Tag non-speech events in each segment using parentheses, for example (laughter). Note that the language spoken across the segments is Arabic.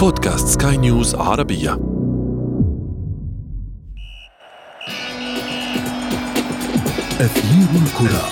بودكاست سكاي نيوز عربية. أثير الكرة.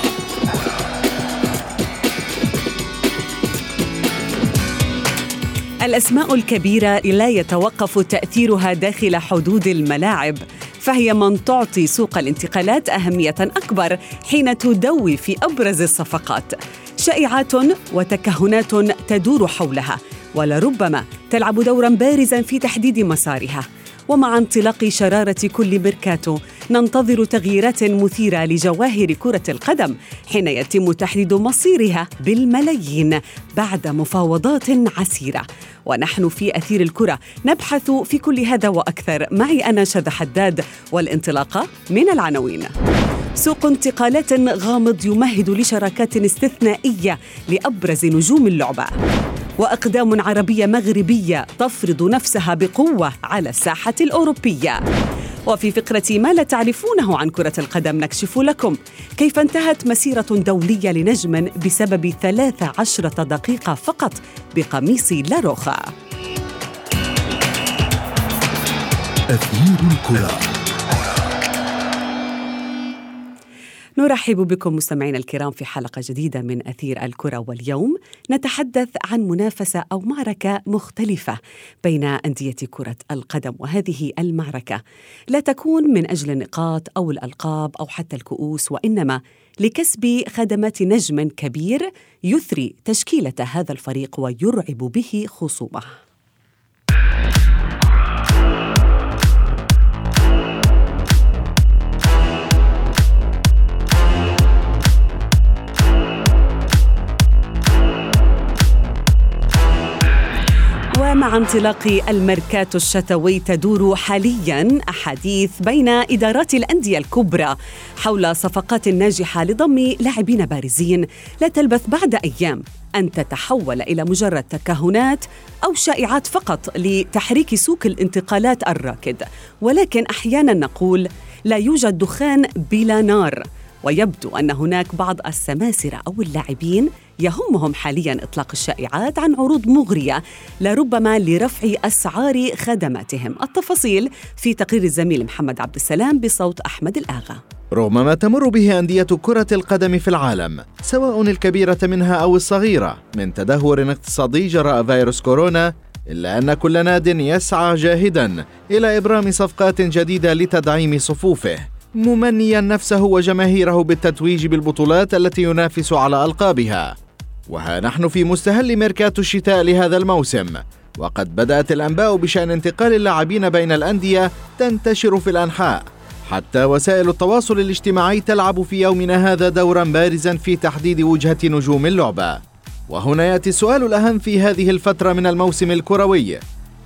الأسماء الكبيرة لا يتوقف تأثيرها داخل حدود الملاعب فهي من تعطي سوق الانتقالات أهمية أكبر حين تدوي في أبرز الصفقات. شائعات وتكهنات تدور حولها ولربما تلعب دورا بارزا في تحديد مسارها. ومع انطلاق شرارة كل ميركاتو ننتظر تغييرات مثيرة لجواهر كرة القدم حين يتم تحديد مصيرها بالملايين بعد مفاوضات عسيرة. ونحن في أثير الكرة نبحث في كل هذا وأكثر. معي أنا شذى حداد والانطلاقة من العناوين. سوق انتقالات غامض يمهد لشراكات استثنائية لأبرز نجوم اللعبة. وأقدام عربية مغربية تفرض نفسها بقوة على الساحة الأوروبية. وفي فقرة ما لا تعرفونه عن كرة القدم نكشف لكم كيف انتهت مسيرة دولية لنجم بسبب 13 دقيقة فقط بقميص لاروخا. أثير الكرة. نرحب بكم مستمعينا الكرام في حلقة جديدة من أثير الكرة واليوم. نتحدث عن منافسة أو معركة مختلفة بين أندية كرة القدم وهذه المعركة لا تكون من أجل النقاط أو الألقاب أو حتى الكؤوس وإنما لكسب خدمات نجم كبير يثري تشكيلة هذا الفريق ويرعب به خصومه. ومع انطلاق الميركاتو الشتوي تدور حاليا أحاديث بين إدارات الأندية الكبرى حول صفقات ناجحة لضم لاعبين بارزين لا تلبث بعد أيام أن تتحول إلى مجرد تكهنات أو شائعات فقط لتحريك سوق الانتقالات الراكد. ولكن أحيانا نقول لا يوجد دخان بلا نار. ويبدو أن هناك بعض السماسرة أو اللاعبين يهمهم حاليا إطلاق الشائعات عن عروض مغرية لربما لرفع أسعار خدماتهم. التفاصيل في تقرير الزميل محمد عبد السلام بصوت أحمد الآغا. رغم ما تمر به أندية كرة القدم في العالم سواء الكبيرة منها أو الصغيرة من تدهور اقتصادي جراء فيروس كورونا إلا أن كل ناد يسعى جاهدا إلى إبرام صفقات جديدة لتدعيم صفوفه. ممنيا نفسه وجماهيره بالتتويج بالبطولات التي ينافس على ألقابها. وها نحن في مستهل ميركاتو الشتاء لهذا الموسم. وقد بدأت الأنباء بشأن انتقال اللاعبين بين الأندية تنتشر في الأنحاء. حتى وسائل التواصل الاجتماعي تلعب في يومنا هذا دورا بارزا في تحديد وجهة نجوم اللعبة. وهنا يأتي السؤال الأهم في هذه الفترة من الموسم الكروي.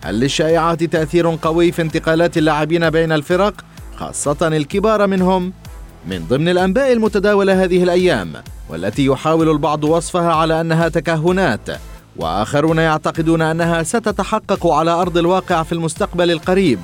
هل للشائعات تأثير قوي في انتقالات اللاعبين بين الفرق؟ خاصة الكبار منهم؟ من ضمن الأنباء المتداولة هذه الأيام والتي يحاول البعض وصفها على أنها تكهنات وآخرون يعتقدون أنها ستتحقق على أرض الواقع في المستقبل القريب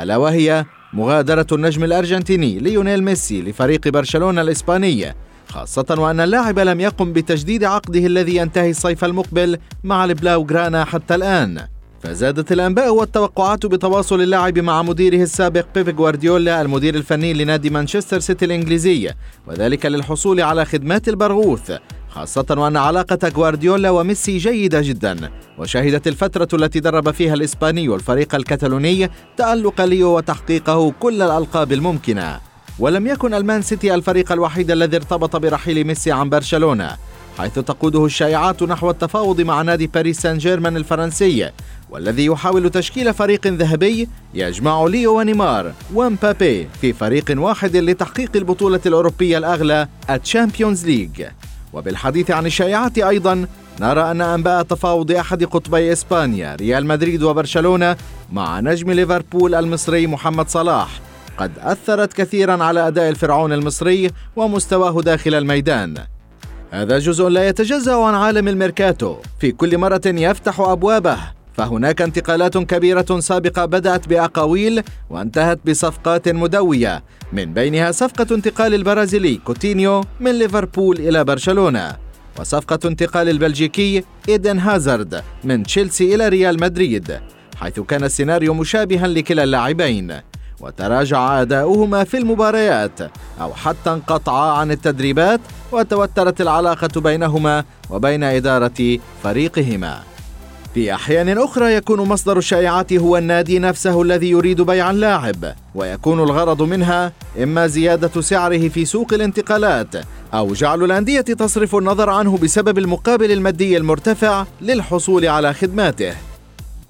ألا وهي مغادرة النجم الأرجنتيني ليونيل ميسي لفريق برشلونة الإسباني خاصة وأن اللاعب لم يقم بتجديد عقده الذي ينتهي الصيف المقبل مع البلاوغرانا حتى الآن فزادت الأنباء والتوقعات بتواصل اللاعب مع مديره السابق بيب غوارديولا المدير الفني لنادي مانشستر سيتي الإنجليزي وذلك للحصول على خدمات البرغوث خاصة وأن علاقة غوارديولا وميسي جيدة جدا وشهدت الفترة التي درب فيها الإسباني الفريق الكتالوني تألق ليو وتحقيقه كل الألقاب الممكنة. ولم يكن المان سيتي الفريق الوحيد الذي ارتبط برحيل ميسي عن برشلونة حيث تقوده الشائعات نحو التفاوض مع نادي باريس سان جيرمان الفرنسي والذي يحاول تشكيل فريق ذهبي يجمع ليو ونيمار ومبابي في فريق واحد لتحقيق البطولة الأوروبية الأغلى الشامبيونز ليج وبالحديث عن الشائعات أيضا نرى أن أنباء تفاوض أحد قطبي إسبانيا ريال مدريد وبرشلونة مع نجم ليفربول المصري محمد صلاح. قد أثرت كثيرا على أداء الفرعون المصري ومستواه داخل الميدان. هذا جزء لا يتجزأ عن عالم الميركاتو. في كل مرة يفتح أبوابه فهناك انتقالات كبيرة سابقة بدأت بأقاويل وانتهت بصفقات مدوية. من بينها صفقة انتقال البرازيلي كوتينيو من ليفربول إلى برشلونة وصفقة انتقال البلجيكي إيدن هازارد من تشيلسي إلى ريال مدريد حيث كان السيناريو مشابها لكلا اللاعبين. وتراجع أداؤهما في المباريات أو حتى انقطعا عن التدريبات وتوترت العلاقة بينهما وبين إدارة فريقهما. في أحيان أخرى يكون مصدر الشائعات هو النادي نفسه الذي يريد بيع اللاعب ويكون الغرض منها إما زيادة سعره في سوق الانتقالات أو جعل الأندية تصرف النظر عنه بسبب المقابل المادي المرتفع للحصول على خدماته.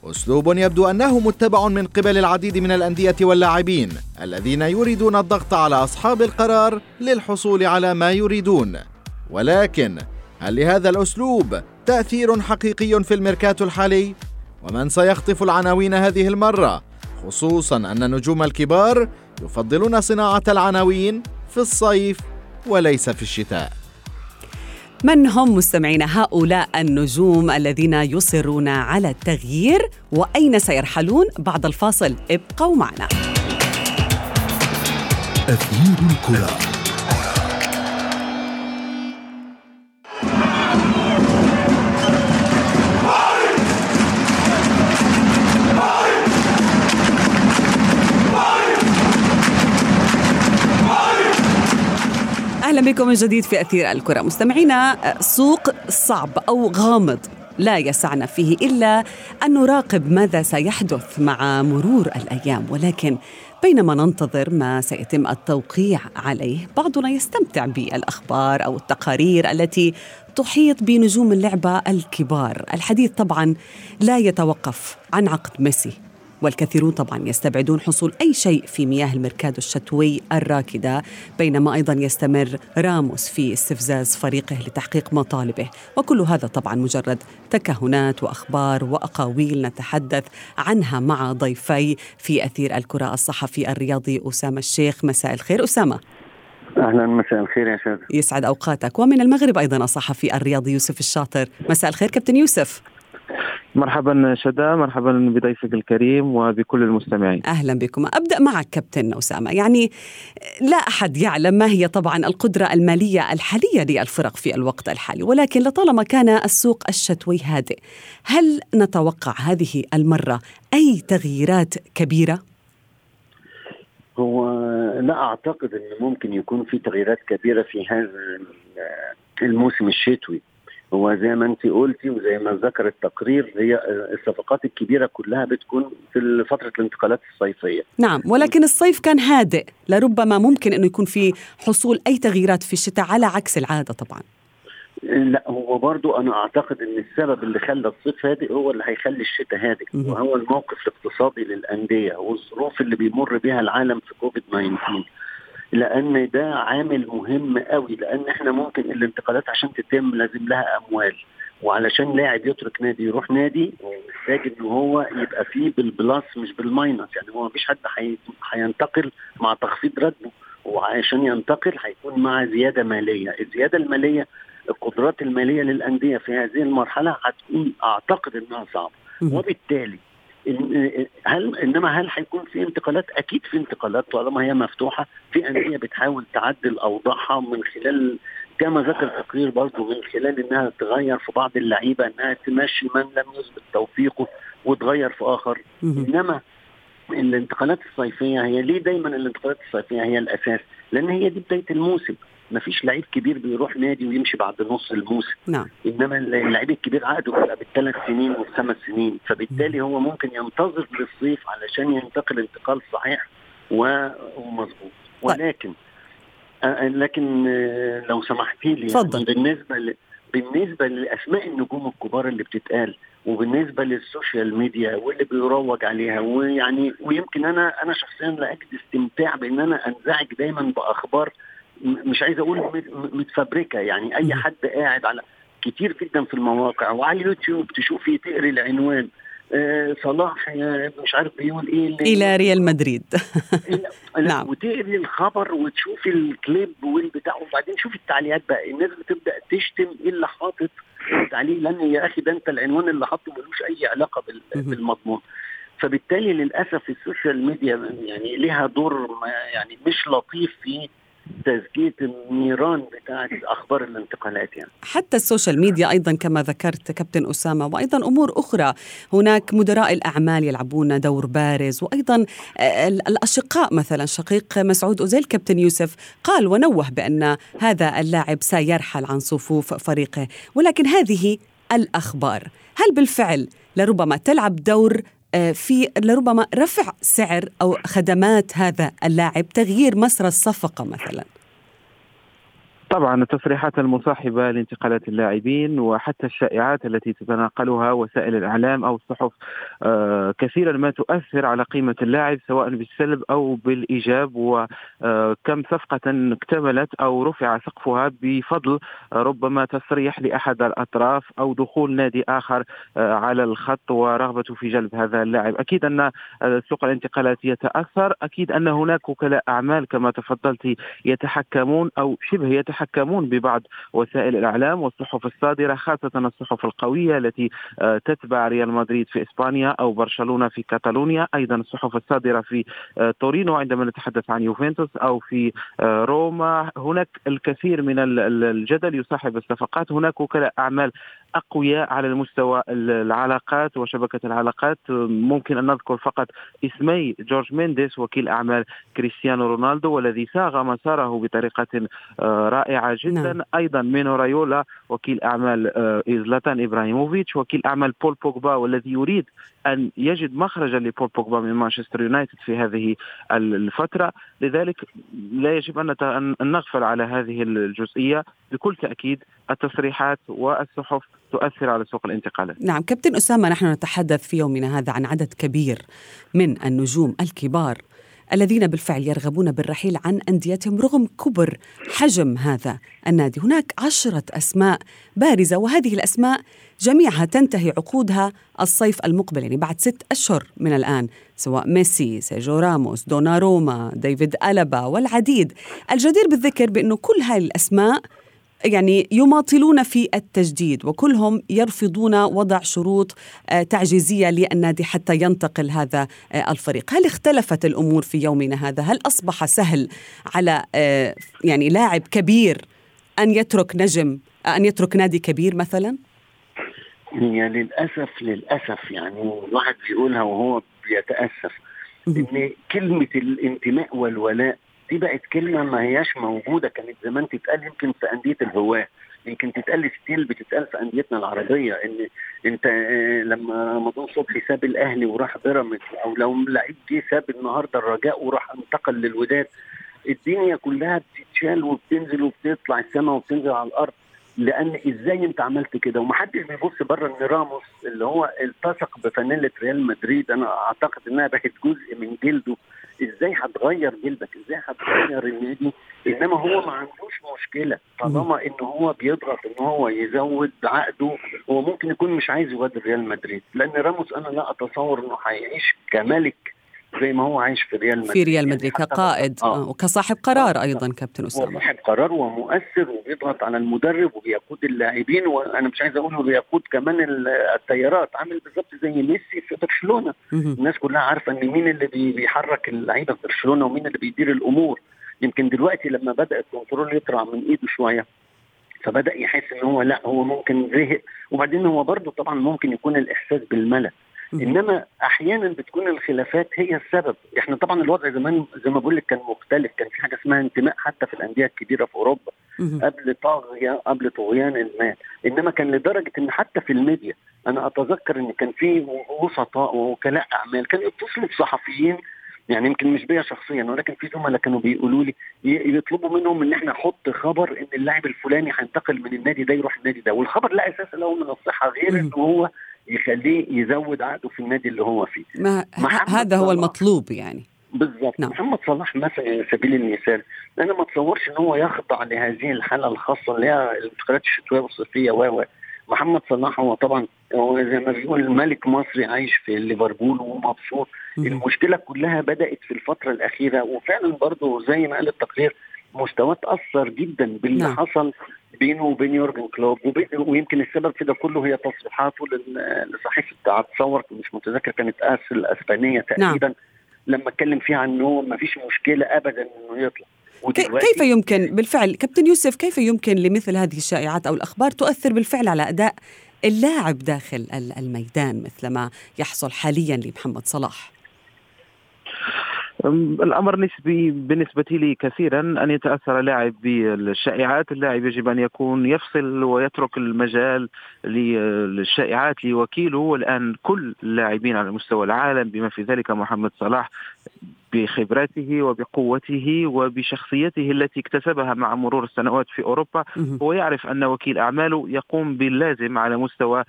أسلوب يبدو أنه متبع من قبل العديد من الأندية واللاعبين الذين يريدون الضغط على أصحاب القرار للحصول على ما يريدون. ولكن هل لهذا الأسلوب تأثير حقيقي في الميركاتو الحالي؟ ومن سيخطف العناوين هذه المرة؟ خصوصا أن النجوم الكبار يفضلون صناعة العناوين في الصيف وليس في الشتاء. من هم مستمعين هؤلاء النجوم الذين يصرون على التغيير؟ وأين سيرحلون؟ بعد الفاصل ابقوا معنا. أثير الكرة. بكم من جديد في أثير الكرة. مستمعينا سوق صعب أو غامض لا يسعنا فيه إلا أن نراقب ماذا سيحدث مع مرور الأيام. ولكن بينما ننتظر ما سيتم التوقيع عليه بعضنا يستمتع بالأخبار أو التقارير التي تحيط بنجوم اللعبة الكبار. الحديث طبعا لا يتوقف عن عقد ميسي. والكثيرون طبعا يستبعدون حصول أي شيء في مياه الميركادو الشتوي الراكدة بينما أيضا يستمر راموس في استفزاز فريقه لتحقيق مطالبه. وكل هذا طبعا مجرد تكهنات وأخبار وأقاويل نتحدث عنها مع ضيفي في أثير الكرة الصحفي الرياضي أسامة الشيخ. مساء الخير أسامة. أهلا مساء الخير يا شاذ يسعد أوقاتك. ومن المغرب أيضا الصحفي الرياضي يوسف الشاطر. مساء الخير كابتن يوسف. مرحبا شدا مرحبا بضيفك الكريم وبكل المستمعين. أهلا بكم. أبدأ معك كابتن أسامة. يعني لا أحد يعلم ما هي طبعا القدرة المالية الحالية للفرق في الوقت الحالي ولكن لطالما كان السوق الشتوي هادئ هل نتوقع هذه المرة أي تغييرات كبيرة؟ هو لا أعتقد إن ممكن يكون في تغييرات كبيرة في هذا الموسم الشتوي. هو زي ما انت قلتي وزي ما ذكر التقرير هي الصفقات الكبيرة كلها بتكون في فترة الانتقالات الصيفية. نعم ولكن الصيف كان هادئ لربما ممكن إنه يكون في حصول أي تغييرات في الشتاء على عكس العادة طبعا. لا هو برضو أنا أعتقد إن السبب اللي خلى الصيف هادئ هو اللي هيخلي الشتاء هادئ وهو الموقف الاقتصادي للأندية والظروف اللي بيمر بها العالم في كوفيد 19 لأن ده عامل مهم قوي لأن إحنا ممكن الانتقالات عشان تتم لازم لها أموال. وعلشان لاعب يترك نادي يروح نادي محتاج إن هو يبقى فيه بال plus مش بال minus. يعني هو مفيش حد هينتقل مع تخفيض راتبه. وعشان ينتقل هيكون مع زيادة مالية، الزيادة المالية القدرات المالية للأندية في هذه المرحلة هتكون أعتقد إنها صعبة. وبالتالي هل إنما هل هيكون في انتقالات؟ أكيد في انتقالات طالما هي مفتوحة في انديه بتحاول تعدل أوضاعها من خلال كما ذكر التقرير برضه من خلال إنها تغير في بعض اللعيبة إنها تمشي من لم يثبت توفيقه وتغير في آخر إنما الانتقالات الصيفية هي ليه دايما الانتقالات الصيفية هي الأساس؟ لأن هي دي بداية الموسم ما فيش لعيب كبير بيروح نادي ويمشي بعد نص الموسم. نعم. إنما اللعيب الكبير عقده بيبقى بالثلاث سنين والخمس سنين. فبالتالي هو ممكن ينتظر للصيف علشان ينتقل انتقال صحيح ومظبوط. ولكن لكن لو سمحتي لي يعني بالنسبة ل... بالنسبة لأسماء النجوم الكبار اللي بتتقال وبالنسبة لل social media واللي بيروج عليها ويعني ويمكن أنا أنا شخصيا لا أجد استمتاع بأن أنا أنزعج دايما بأخبار مش عايز أقول متفبركة. يعني اي حد قاعد على كتير جدا في المواقع وعلى اليوتيوب تشوفي تقري العنوان آه صلاح مش عارف بيقول إيه إلى ريال مدريد. (laughs) (laughs) نعم. وتقري الخبر وتشوفي الكليب والبتاع وبعدين شوفي التعليقات بقى. الناس بتبدأ تشتم إيه اللي حاطط التعليق. لأن يا أخي ده أنت العنوان اللي حاطه ملوش أي علاقة بالمضمون. فبالتالي للأسف ال social media يعني ليها دور يعني مش لطيف في تزكية النيران بتاعه أخبار الانتقالات يعني. حتى ال social media أيضا كما ذكرت كابتن أسامة وأيضا أمور أخرى. هناك مدراء الأعمال يلعبون دور بارز وأيضا آه، الأشقاء مثلا. شقيق مسعود أوزيل كابتن يوسف قال ونوه بأن هذا اللاعب سيرحل عن صفوف فريقه. ولكن هذه الأخبار. هل بالفعل لربما تلعب دور في لربما رفع سعر أو خدمات هذا اللاعب تغيير مسار الصفقة مثلا. طبعا التصريحات المصاحبة لانتقالات اللاعبين وحتى الشائعات التي تتناقلها وسائل الإعلام أو الصحف آه، كثيرا ما تؤثر على قيمة اللاعب سواء بالسلب أو بالإيجاب وكم صفقة اكتملت أو رفع سقفها بفضل ربما تصريح لأحد الأطراف أو دخول نادي آخر آه، على الخط ورغبته في جلب هذا اللاعب. أكيد أن سوق الانتقالات يتأثر أكيد أن هناك وكلاء أعمال كما تفضلت يتحكمون أو شبه يتحكمون يتحكمون ببعض وسائل الإعلام والصحف الصادرة خاصة الصحف القوية التي آه، تتبع ريال مدريد في إسبانيا أو برشلونة في كاتالونيا، أيضا الصحف الصادرة في آه، تورينو عندما نتحدث عن يوفنتوس أو في آه، روما، هناك الكثير من الجدل يصاحب الصفقات، هناك وكلاء أعمال أقوياء على المستوى العلاقات وشبكة العلاقات. ممكن أن نذكر فقط اسمي جورج مينديس وكيل أعمال كريستيانو رونالدو والذي صاغ مساره بطريقة آه، رائعة جدا. نعم. أيضا مينو رايولا وكيل أعمال آه، زلاتان إبراهيموفيتش وكيل أعمال بول بوجبا والذي يريد أن يجد مخرجا لبول بوجبا من مانشستر يونايتد في هذه الفترة. لذلك لا يجب أن نغفل على هذه الجزئية. بكل تأكيد التصريحات والصحف تؤثر على سوق الانتقالات. نعم كابتن أسامة نحن نتحدث في يومنا هذا عن عدد كبير من النجوم الكبار. الذين بالفعل يرغبون بالرحيل عن أنديتهم رغم كبر حجم هذا. النادي هناك عشرة أسماء بارزة وهذه الأسماء جميعها تنتهي عقودها الصيف المقبل يعني بعد ست أشهر من الآن سواء ميسي سيجو راموس دوناروما ديفيد ألبا والعديد. الجدير بالذكر بأنه كل هذه الأسماء يعني يماطلون في التجديد وكلهم يرفضون وضع شروط آه، تعجيزية للنادي حتى ينتقل هذا آه، الفريق، هل اختلفت الأمور في يومنا هذا؟ هل أصبح سهل على آه، يعني لاعب كبير أن يترك نجم أن يترك نادي كبير مثلا؟ هي للأسف للأسف يعني الواحد بيقولها وهو بيتأسف إن كلمة الانتماء والولاء دي بقت كلمة ما هياش موجودة كانت زمان تتقال يمكن في أندية الهواة. يمكن تتقال ستيل بتتقال في أنديتنا العربية إن أنت آه، لما رمضان صبحي ساب الأهلي وراح بيراميدز أو لو لعيب جه ساب النهارده الرجاء وراح انتقل للوداد الدنيا كلها بتتشال وبتنزل وبتطلع السماء وبتنزل على الأرض. لأن إزاي أنت عملت كده؟ ومحدش بيبص بره إن راموس اللي هو التصق بفانيله ريال مدريد أنا أعتقد إنها بقت جزء من جلده. إزاي هتغير جلدك؟ إزاي هتغير النادي؟ إنما هو ما عندوش مشكلة. طالما إن هو بيضغط إن هو يزود عقده هو ممكن يكون مش عايز يغادر ريال مدريد. لأن راموس أنا لا أتصور إنه هيعيش كملك زي ما هو عايش في ريال مدريد في ريال مدريد يعني كقائد. آه. وكصاحب قرار أيضا كابتن أسامة. صاحب قرار ومؤثر وبيضغط على المدرب وبيقود اللاعبين وأنا مش عايز أقول بيقود كمان التيارات عامل بالظبط زي ميسي في برشلونة. الناس كلها عارفة إن مين اللي بيحرك اللعيبة في برشلونة ومين اللي بيدير الأمور. يمكن دلوقتي لما بدأ ال control يطلع من إيده شوية فبدأ يحس إن هو لأ هو ممكن زهق. وبعدين هو برضه طبعا ممكن يكون الإحساس بالملل. إنما أحيانا بتكون الخلافات هي السبب. إحنا طبعا الوضع زمان زي ما بقول لك كان مختلف. كان في حاجة اسمها انتماء حتى في الأندية الكبيرة في أوروبا قبل طاغية قبل طغيان المال إنما كان لدرجة إن حتى في الميديا أنا أتذكر إن كان في وسطاء ووكلاء أعمال كانوا يتصلوا بصحفيين يعني يمكن مش بيا شخصيا ولكن في زملاء كانوا بيقولوا لي يطلبوا منهم إن إحنا نحط خبر إن اللاعب الفلاني هينتقل من النادي ده يروح النادي ده. والخبر لا أساس له من الصحة غير ان هو يخليه يزود عقده في النادي اللي هو فيه. ما هذا هو المطلوب يعني. بالظبط نعم. محمد صلاح مثلا سبيل المثال أنا ما اتصورش إن هو يخضع لهذه الحالة الخاصة اللي هي الانتقالات الشتوية والصيفيه و محمد صلاح هو طبعا هو زي ما بيقول ملك مصري عايش في ليفربول ومبسوط. المشكلة كلها بدأت في الفترة الأخيرة وفعلا برضه زي ما قال التقرير مستواه تأثر جدا باللي نعم. حصل بينه وبين يورجن كلوب ويمكن السبب في ده كله هي تصريحاته لصحيفة اتصور مش متذكر كانت اس الأسبانية نعم. تقريبا نعم. لما اتكلم فيها عن إنه ما فيش مشكلة ابدا إنه يطلع كيف يمكن بالفعل كابتن يوسف كيف يمكن لمثل هذه الشائعات أو الأخبار تؤثر بالفعل على أداء اللاعب داخل الميدان مثل ما يحصل حاليا لمحمد صلاح الأمر نسبي بالنسبة لي كثيرا أن يتأثر اللاعب بالشائعات، اللاعب يجب أن يكون يفصل ويترك المجال للشائعات لوكيله. والآن كل اللاعبين على مستوى العالم بما في ذلك محمد صلاح بخبرته وبقوته وبشخصيته التي اكتسبها مع مرور السنوات في أوروبا. هو يعرف أن وكيل أعماله يقوم باللازم على مستوى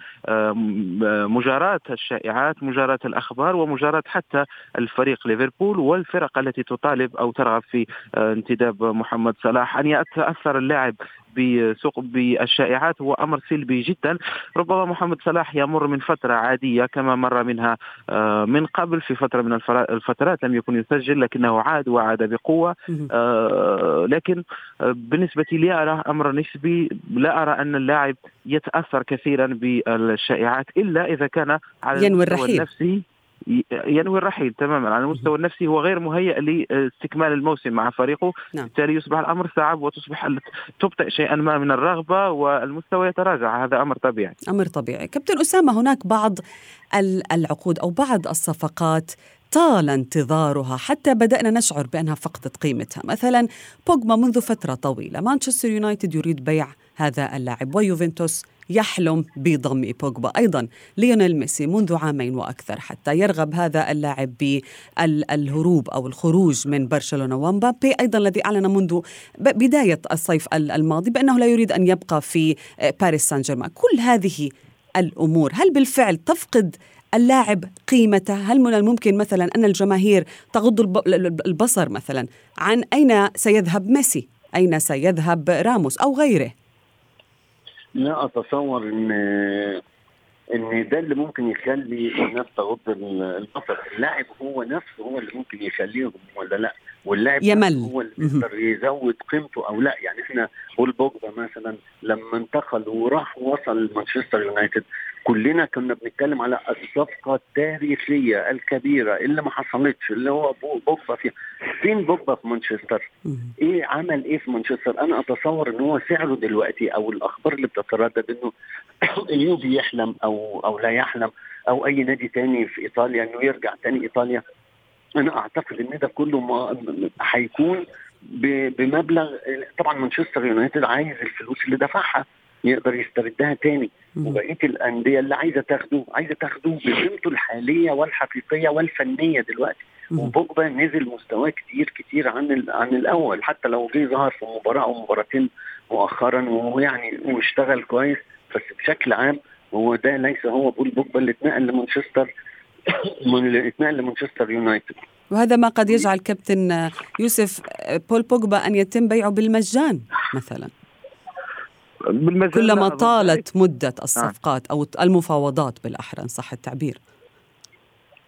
مجاراه الشائعات مجاراه الأخبار ومجاراه حتى الفريق ليفربول والفرق التي تطالب أو ترغب في انتداب محمد صلاح. أن يتاثر اللاعب بسوق بالشائعات هو أمر سلبي جدا. ربما محمد صلاح يمر من فترة عادية كما مر منها آه، من قبل في فترة من الفترات لم يكن يسجل لكنه عاد وعاد بقوة. آه، لكن آه، بالنسبة لي أرى أمر نسبي. لا أرى أن اللاعب يتأثر كثيرا بالشائعات إلا إذا كان على ينوي الرحيل. النفسي. ينوي الرحيل تماما على المستوى النفسي. هو غير مهيئ لاستكمال الموسم مع فريقه. نعم. بالتالي يصبح الأمر صعب وتصبح تبطئ شيئا ما من الرغبة والمستوى يتراجع. هذا أمر طبيعي. أمر طبيعي. كابتن أسامة هناك بعض العقود أو بعض الصفقات طال انتظارها. حتى بدأنا نشعر بأنها فقدت قيمتها. مثلا بوجما منذ فترة طويلة مانشستر يونايتد يريد بيع هذا اللاعب ويوفنتوس يحلم بضم بوجبا. أيضا ليونيل ميسي منذ عامين وأكثر حتى يرغب هذا اللاعب بالهروب أو الخروج من برشلونة. ومبابي أيضا الذي أعلن منذ بداية الصيف الماضي بأنه لا يريد أن يبقى في باريس سان جيرمان كل هذه الأمور هل بالفعل تفقد اللاعب قيمته؟ هل من الممكن مثلا أن الجماهير تغض البصر مثلا عن أين سيذهب ميسي؟ أين سيذهب راموس أو غيره؟ لا أتصور إن إن ده اللي ممكن يخلي الناس تغض البصر. اللاعب هو نفسه هو اللي ممكن يخليهم ولا لا؟ واللاعب يمل. هو اللي يقدر يزود قيمته أو لا. يعني إحنا بول بوجبا مثلا لما انتقل وراح وصل مانشستر يونايتد كلنا كنا بنتكلم على الصفقة التاريخية الكبيرة اللي ما حصلتش اللي هو بوجبا فيها. فين بوجبا في مانشستر؟ إيه عمل إيه في مانشستر؟ أنا أتصور إن هو سعره دلوقتي أو الأخبار اللي بتتردد إنه (coughs) اليوفي يحلم أو أو لا يحلم أو أي نادي تاني في إيطاليا إنه يرجع تاني إيطاليا. أنا أعتقد إن ده كله هيكون بمبلغ طبعا مانشستر يونايتد عايز الفلوس اللي دفعها يقدر يستردها تاني. وبقية الأندية اللي عايزة تاخده عايزة تاخده بقيمته الحالية والحقيقية والفنية دلوقتي. وبوجبا نزل مستواه كتير كتير عن عن الأول. حتى لو جه ظهر في مباراة أو مباراتين مؤخرا وهو يعني واشتغل كويس بس بشكل عام هو ده ليس هو بول بوجبا اللي اتنقل لمانشستر. (coughs) من اتنقل لمانشستر يونايتد. وهذا ما قد يجعل كابتن يوسف بول بوجبا أن يتم بيعه بالمجان مثلا. كلما طالت مدة الصفقات أو المفاوضات بالأحرى إن صح التعبير.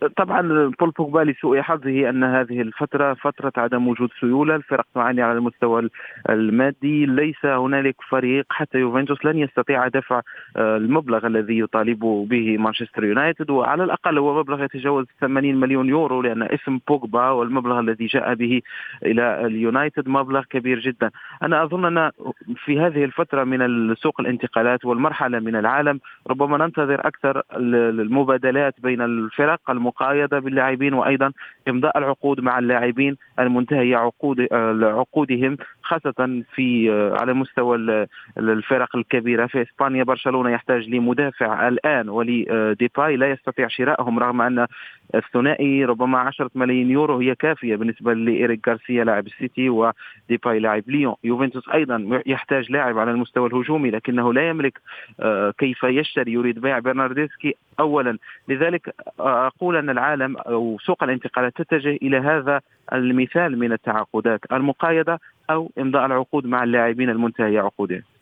طبعا بول بوجبا لسوء حظه أن هذه الفترة فترة عدم وجود سيولة، الفرق تعاني على المستوى المادي، ليس هنالك فريق حتى يوفنتوس لن يستطيع دفع آه، المبلغ الذي يطالب به مانشستر يونايتد. وعلى الأقل هو مبلغ يتجاوز 80 مليون يورو لأن اسم بوجبا والمبلغ الذي جاء به إلى اليونايتد مبلغ كبير جدا، أنا أظن أن في هذه الفترة من سوق الانتقالات والمرحلة من العالم ربما ننتظر أكثر المبادلات بين الفرق المقايضة باللاعبين وأيضا إمضاء العقود مع اللاعبين المنتهيه عقود عقودهم خاصة في على مستوى الفرق الكبيرة في إسبانيا. برشلونة يحتاج لمدافع الآن ولديباي لا يستطيع شرائهم رغم أن الثنائي ربما 10 ملايين يورو هي كافية بالنسبة لإيريك غارسيا لاعب السيتي وديباي لاعب ليون. يوفنتوس أيضا يحتاج لاعب على المستوى الهجومي لكنه لا يملك آه، كيف يشتري. يريد بيع برناردسكي اولا. لذلك أقول أن العالم أو سوق الانتقالات تتجه إلى هذا المثال من التعاقدات المقايضة أو إمضاء العقود مع اللاعبين المنتهيه عقودهم.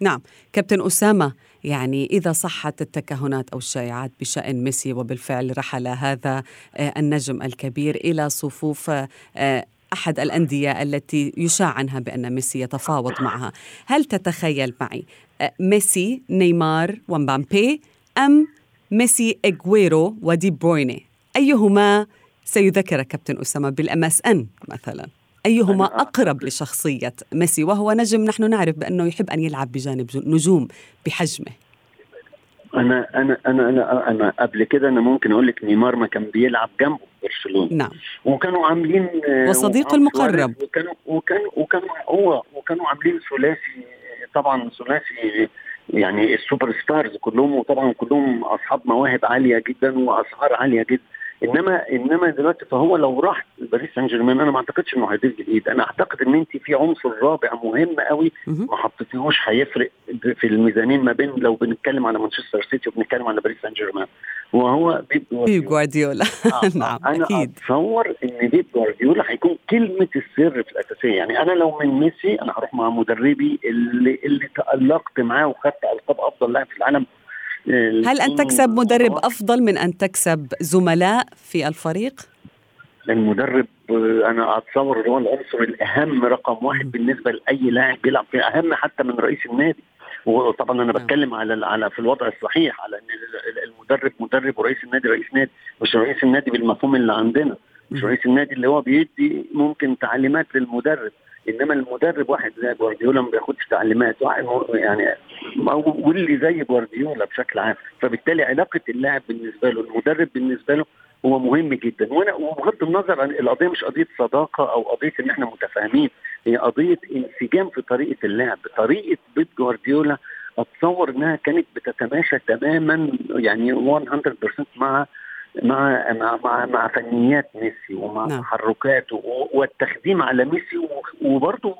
نعم. كابتن أسامة يعني إذا صحت التكهنات أو الشائعات بشأن ميسي وبالفعل رحل هذا آه، النجم الكبير إلى صفوف آه، أحد الأندية التي يشاع عنها بأن ميسي يتفاوض معها. هل تتخيل معي آه، ميسي نيمار ومبامبي أم ميسي إغويرو ودي برويني؟ أيهما سيذكر كابتن أسامة بال MSN مثلا؟ أيهما أقرب لشخصية ميسي وهو نجم؟ نحن نعرف بأنه يحب أن يلعب بجانب نجوم بحجمه. أنا أنا أنا أنا أنا قبل كده أنا ممكن أقول لك نيمار ما كان بيلعب جنبه برشلونة. نعم. وكانوا عاملين وصديقه المقرب. وكانوا وكانوا وكانوا هو وكانوا عاملين ثلاثي طبعا ثلاثي يعني ال super stars كلهم وطبعا كلهم أصحاب مواهب عالية جدا وأسعار عالية جدا. انما إنما دلوقتي فهو لو راح باريس سان جيرمان أنا ما أعتقدش إنه هيضيف جديد. أنا أعتقد إن أنت في عنصر رابع مهم قوي ما حطيتيهوش هيفرق في الميزانين ما بين لو بنتكلم على مانشستر سيتي وبنتكلم على باريس سان جيرمان وهو بيب جوارديولا, بيب جوارديولا. آه (laughs) نعم أنا أكيد. أتصور إن بيب جوارديولا هيكون كلمة السر في الأساسية. يعني أنا لو من ميسي أنا هروح مع مدربي اللي اللي تألقت معاه وخدت ألقاب أفضل لاعب في العالم هل أن تكسب مدرب أفضل من أن تكسب زملاء في الفريق؟ المدرب أنا أتصور هو العنصر الأهم رقم واحد بالنسبة لأي لاعب بيلعب فيه أهم حتى من رئيس النادي. وطبعا أنا بتكلم على على في الوضع الصحيح على إن المدرب مدرب ورئيس النادي رئيس نادي مش رئيس النادي بالمفهوم اللي عندنا. رئيس النادي اللي هو بيدي ممكن تعليمات للمدرب إنما المدرب واحد زي جوارديولا ما بياخدش تعليمات واحد يعني واللي زي جوارديولا بشكل عام. فبالتالي علاقة اللاعب بالنسبة له المدرب بالنسبة له هو مهم جدا. وأنا وبغض النظر عن القضية مش قضية صداقة أو قضية إن إحنا متفاهمين هي قضية انسجام في طريقة اللعب طريقة بيت جوارديولا أتصور إنها كانت بتتماشى تماما يعني 100% مع مع مع مع, مع فنيات ميسي ومع نعم. تحركاته والتخديم على ميسي وبرضه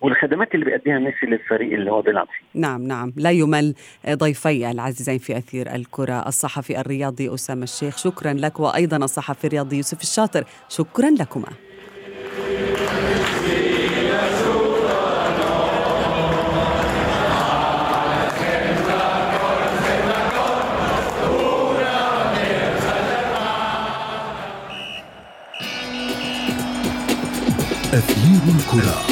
والخدمات اللي بيأديها ميسي للفريق اللي هو بيلعب فيه. نعم نعم لا يمل ضيفي العزيزين في أثير الكرة الصحفي الرياضي أسامة الشيخ شكرا لك وأيضا الصحفي الرياضي يوسف الشاطر شكرا لكما. أثير الكرة.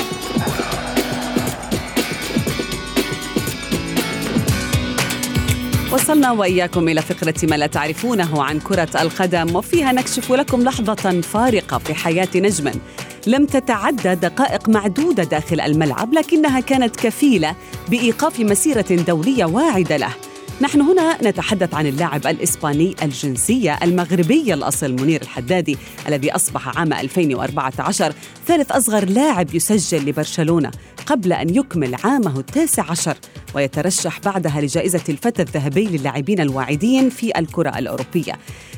وصلنا وإياكم إلى فقرة ما لا تعرفونه عن كرة القدم وفيها نكشف لكم لحظة فارقة في حياة نجم لم تتعدى دقائق معدودة داخل الملعب لكنها كانت كفيلة بإيقاف مسيرة دولية واعدة له. نحن هنا نتحدث عن اللاعب الإسباني الجنسية المغربي الأصل منير الحدادي الذي أصبح عام 2014 ثالث أصغر لاعب يسجل لبرشلونة قبل أن يكمل عامه التاسع عشر ويترشح بعدها لجائزة الفتى الذهبي للاعبين الواعدين في الكرة الأوروبية.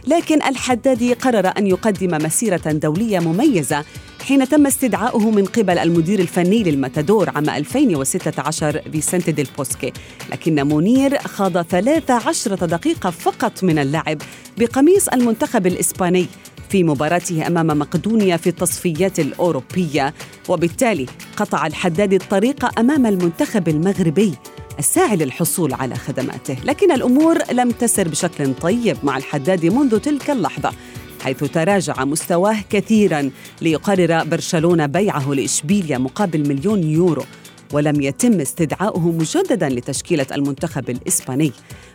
لكن الحدادي قرر أن يقدم مسيرة دولية مميزة حين تم استدعاؤه من قبل المدير الفني للمتادور عام 2016 فيسنتي ديل بوسكي لكن منير خاض 13 دقيقة فقط من اللعب بقميص المنتخب الإسباني في مباراته أمام مقدونيا في التصفيات الأوروبية. وبالتالي قطع الحداد الطريق أمام المنتخب المغربي الساعي للحصول على خدماته. لكن الأمور لم تسر بشكل طيب مع الحداد منذ تلك اللحظة. حيث تراجع مستواه كثيرا ليقرر برشلونة بيعه لإشبيليا مقابل مليون يورو ولم يتم استدعاؤه مجددا لتشكيلة المنتخب الإسباني.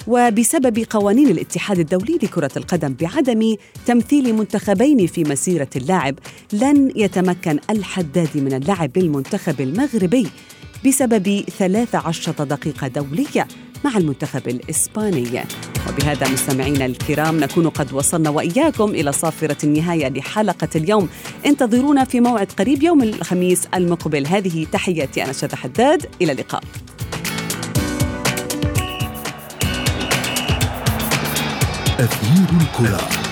وبسبب قوانين الاتحاد الدولي لكرة القدم بعدم تمثيل منتخبين في مسيرة اللاعب لن يتمكن الحداد من اللعب بالمنتخب المغربي بسبب 13 دقيقة دولية. مع المنتخب الإسباني. وبهذا مستمعينا الكرام نكون قد وصلنا وإياكم إلى صافرة النهاية لحلقة اليوم. انتظرونا في موعد قريب يوم الخميس المقبل. هذه تحياتي أنا شذى حداد. إلى اللقاء. أثير الكرة.